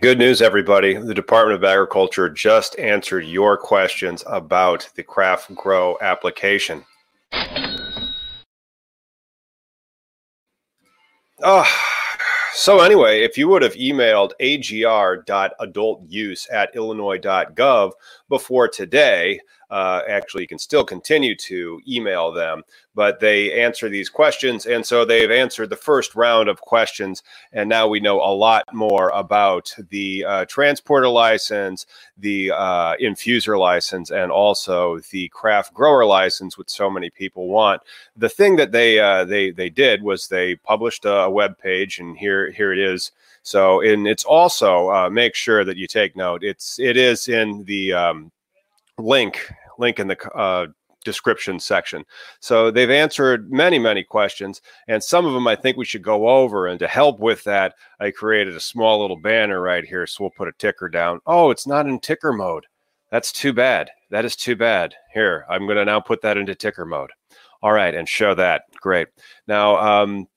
Good news, everybody. The Department of Agriculture just answered your questions about the Craft Grow application. Oh, so anyway, if you would have emailed agr.adultuse at illinois.gov before today, uh, actually, you can still continue to email them, but they answer these questions. And so they've answered the first round of questions. And now we know a lot more about the uh, transporter license, the uh, infuser license, and also the craft grower license, which so many people want. The thing that they uh, they they did was they published a web page, and here here it is. So, and it's also uh, make sure that you take note. It's it is in the um, link link in the uh, description section. So they've answered many, many questions, and some of them I think we should go over. And to help with that, I created a small little banner right here. So we'll put a ticker down. Oh, it's not in ticker mode. That's too bad. That is too bad. Here, I'm going to now put that into ticker mode. All right, and show that. Great. Now, um,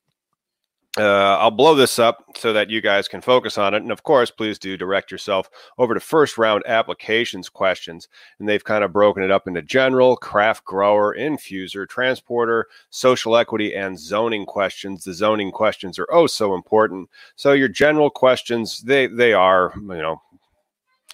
uh, I'll blow this up so that you guys can focus on it. And of course, please do direct yourself over to first round applications questions. And they've kind of broken it up into general, craft grower, infuser, transporter, social equity, and zoning questions. The zoning questions are oh so important. So your general questions, they they are, you know,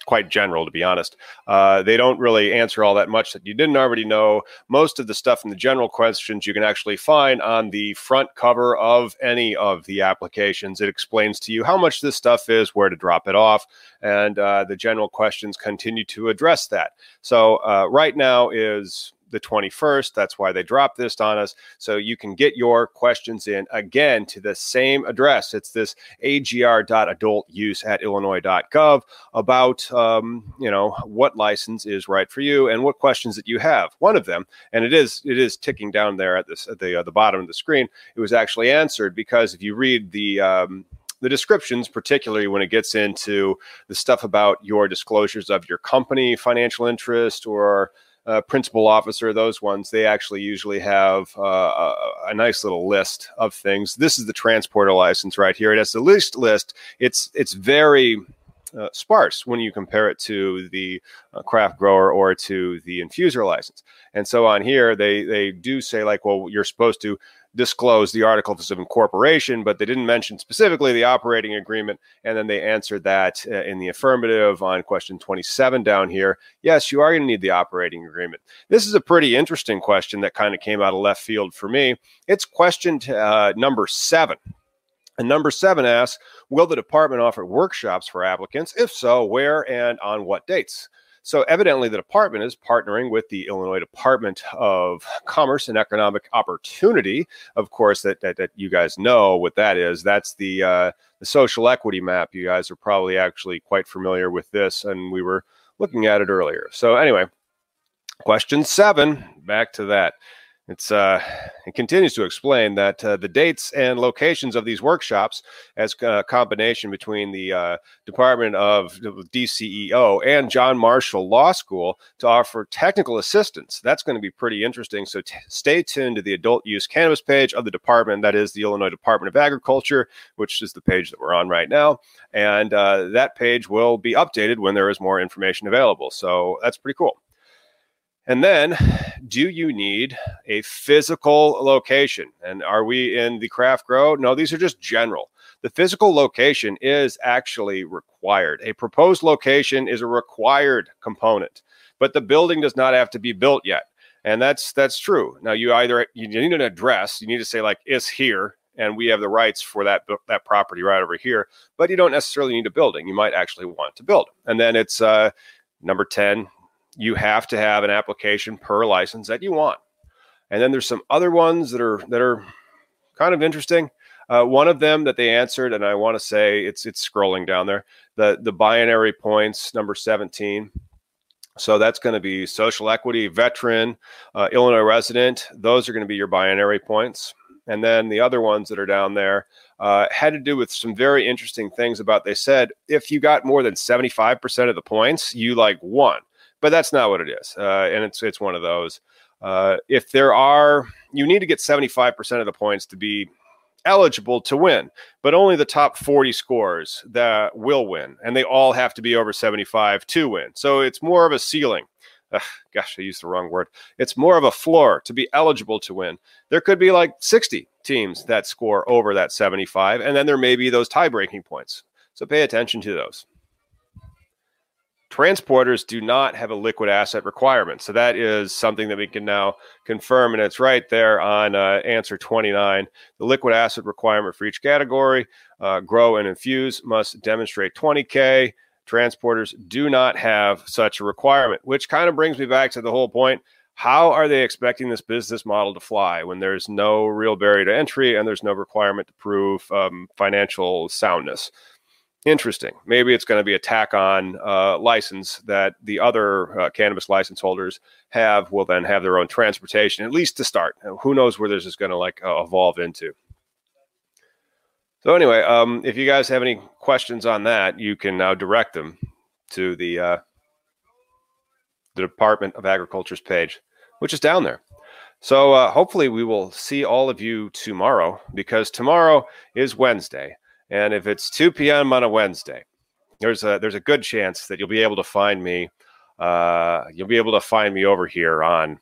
quite general, to be honest. Uh, they don't really answer all that much that you didn't already know. Most of the stuff in the general questions you can actually find on the front cover of any of the applications. It explains to you how much this stuff is, where to drop it off, and uh, the general questions continue to address that. So, uh, right now is the 21st. That's why they dropped this on us. So you can get your questions in again to the same address. It's this agr.adultuse at illinois.gov about, um, you know, what license is right for you and what questions that you have. One of them, and it is it is ticking down there at this at the uh, the bottom of the screen. It was actually answered because if you read the um, the descriptions, particularly when it gets into the stuff about your disclosures of your company financial interest or uh, principal officer, those ones, they actually usually have uh, a, nice little list of things. This is the transporter license right here. It has the least list. It's it's very uh, sparse when you compare it to the uh, craft grower or to the infuser license. And so on here, they they do say like, well, you're supposed to disclose the articles of incorporation, but they didn't mention specifically the operating agreement. And then they answered that uh, in the affirmative on question 27 down here. Yes, you are going to need the operating agreement. This is a pretty interesting question that kind of came out of left field for me. It's question uh, number seven. And number seven asks Will the department offer workshops for applicants? If so, where and on what dates? So, evidently, the department is partnering with the Illinois Department of Commerce and Economic Opportunity. Of course, that, that, that you guys know what that is. That's the, uh, the social equity map. You guys are probably actually quite familiar with this, and we were looking at it earlier. So, anyway, question seven, back to that. It's uh, it continues to explain that uh, the dates and locations of these workshops, as a combination between the uh, Department of DCEO and John Marshall Law School to offer technical assistance. That's going to be pretty interesting. So t- stay tuned to the adult use cannabis page of the department. That is the Illinois Department of Agriculture, which is the page that we're on right now, and uh, that page will be updated when there is more information available. So that's pretty cool. And then, do you need a physical location? And are we in the craft grow? No, these are just general. The physical location is actually required. A proposed location is a required component, but the building does not have to be built yet. And that's that's true. Now you either you need an address, you need to say like is here and we have the rights for that that property right over here, but you don't necessarily need a building. You might actually want to build. And then it's uh number 10 you have to have an application per license that you want. And then there's some other ones that are that are kind of interesting. Uh, one of them that they answered, and I want to say it's it's scrolling down there. The the binary points number 17. So that's going to be social equity, veteran, uh, Illinois resident. Those are going to be your binary points. And then the other ones that are down there uh, had to do with some very interesting things about they said if you got more than 75% of the points, you like won but that's not what it is. Uh, and it's it's one of those. Uh, if there are, you need to get 75% of the points to be eligible to win, but only the top 40 scores that will win. And they all have to be over 75 to win. So it's more of a ceiling. Ugh, gosh, I used the wrong word. It's more of a floor to be eligible to win. There could be like 60 teams that score over that 75, and then there may be those tie breaking points. So pay attention to those. Transporters do not have a liquid asset requirement. So that is something that we can now confirm. And it's right there on uh, answer 29. The liquid asset requirement for each category uh, grow and infuse must demonstrate 20K. Transporters do not have such a requirement, which kind of brings me back to the whole point. How are they expecting this business model to fly when there's no real barrier to entry and there's no requirement to prove um, financial soundness? Interesting. Maybe it's going to be a tack on uh, license that the other uh, cannabis license holders have will then have their own transportation, at least to start. who knows where this is going to like uh, evolve into. So anyway, um, if you guys have any questions on that, you can now direct them to the uh, the Department of Agriculture's page, which is down there. So uh, hopefully we will see all of you tomorrow because tomorrow is Wednesday and if it's 2 p.m. on a Wednesday, there's a there's a good chance that you'll be able to find me. Uh, you'll be able to find me over here on